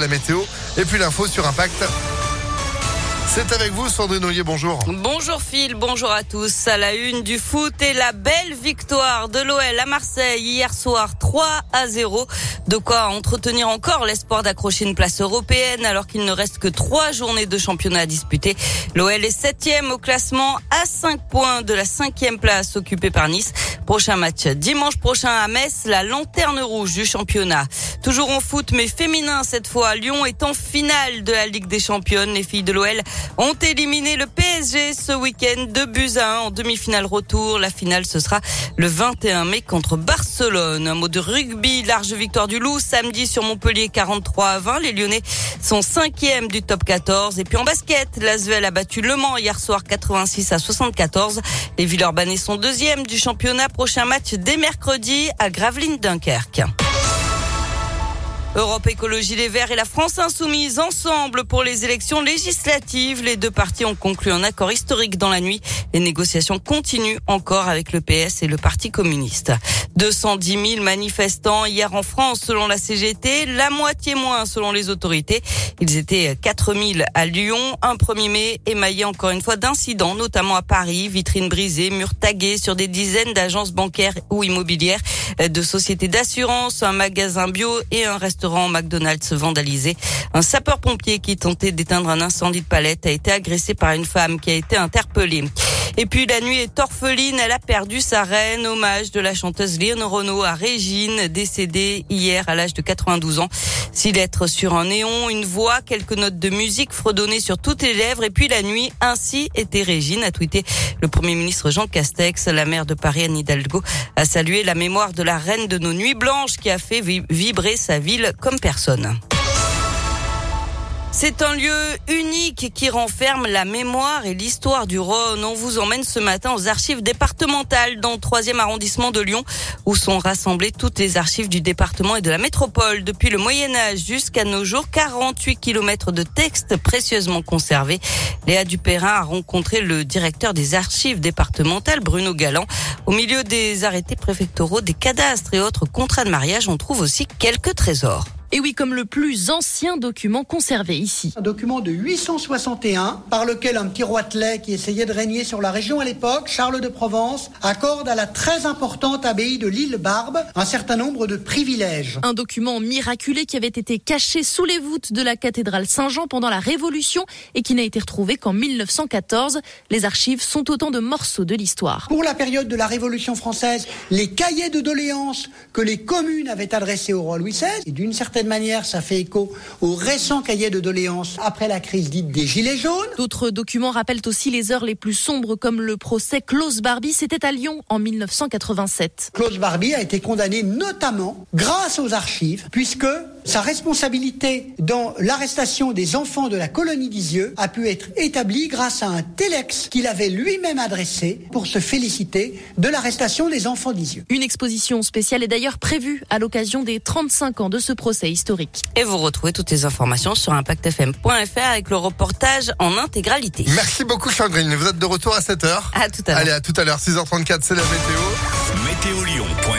la météo. Et puis l'info sur Impact. C'est avec vous, Sandrine Ollier, bonjour. Bonjour Phil, bonjour à tous. À la une du foot et la belle victoire de l'OL à Marseille hier soir 3 à 0. De quoi entretenir encore l'espoir d'accrocher une place européenne alors qu'il ne reste que trois journées de championnat à disputer. L'OL est septième au classement à 5 points de la cinquième place occupée par Nice. Prochain match dimanche prochain à Metz, la lanterne rouge du championnat. Toujours en foot mais féminin cette fois. Lyon est en finale de la Ligue des Championnes. Les filles de l'OL ont éliminé le PSG ce week-end de buts en demi-finale retour. La finale, ce sera le 21 mai contre Barcelone. Un mot de rugby, large victoire du Loup samedi sur Montpellier 43 à 20. Les Lyonnais sont cinquième du top 14. Et puis en basket, l'Asvel a battu Le Mans hier soir 86 à 74. Les Villeurbanais sont deuxième du championnat. Prochain match dès mercredi à Gravelines Dunkerque. Europe Écologie Les Verts et la France Insoumise ensemble pour les élections législatives. Les deux partis ont conclu un accord historique dans la nuit. Les négociations continuent encore avec le PS et le Parti communiste. 210 000 manifestants hier en France selon la CGT, la moitié moins selon les autorités. Ils étaient 4 000 à Lyon. Un 1er mai émaillé encore une fois d'incidents, notamment à Paris, vitrines brisées, murs tagués sur des dizaines d'agences bancaires ou immobilières, de sociétés d'assurance, un magasin bio et un restaurant McDonald's vandalisé. Un sapeur-pompier qui tentait d'éteindre un incendie de palette a été agressé par une femme qui a été interpellée. Et puis la nuit est orpheline, elle a perdu sa reine. Hommage de la chanteuse Léon Renault à Régine, décédée hier à l'âge de 92 ans. Six lettres sur un néon, une voix, quelques notes de musique fredonnées sur toutes les lèvres. Et puis la nuit, ainsi était Régine, a tweeté le Premier ministre Jean Castex. La maire de Paris, Anne Hidalgo, a salué la mémoire de la reine de nos nuits blanches qui a fait vibrer sa ville comme personne. C'est un lieu unique qui renferme la mémoire et l'histoire du Rhône. On vous emmène ce matin aux archives départementales dans le 3e arrondissement de Lyon où sont rassemblées toutes les archives du département et de la métropole. Depuis le Moyen Âge jusqu'à nos jours, 48 kilomètres de textes précieusement conservés. Léa Dupérin a rencontré le directeur des archives départementales, Bruno Galland. Au milieu des arrêtés préfectoraux, des cadastres et autres contrats de mariage, on trouve aussi quelques trésors. Et oui, comme le plus ancien document conservé ici. Un document de 861 par lequel un petit roitelet qui essayait de régner sur la région à l'époque, Charles de Provence, accorde à la très importante abbaye de l'île Barbe un certain nombre de privilèges. Un document miraculé qui avait été caché sous les voûtes de la cathédrale Saint-Jean pendant la Révolution et qui n'a été retrouvé qu'en 1914. Les archives sont autant de morceaux de l'histoire. Pour la période de la Révolution française, les cahiers de doléances que les communes avaient adressés au roi Louis XVI, et d'une certaine manière, ça fait écho au récent cahier de doléances après la crise dite des Gilets jaunes. D'autres documents rappellent aussi les heures les plus sombres, comme le procès Klaus Barbie. C'était à Lyon en 1987. Klaus Barbie a été condamné notamment grâce aux archives, puisque sa responsabilité dans l'arrestation des enfants de la colonie d'Isieux a pu être établie grâce à un télex qu'il avait lui-même adressé pour se féliciter de l'arrestation des enfants d'Isieux. Une exposition spéciale est d'ailleurs prévue à l'occasion des 35 ans de ce procès historique. Et vous retrouvez toutes les informations sur impactfm.fr avec le reportage en intégralité. Merci beaucoup Sandrine. Vous êtes de retour à 7h. À tout à l'heure. Allez, à tout à l'heure, 6h34, c'est la météo. Météo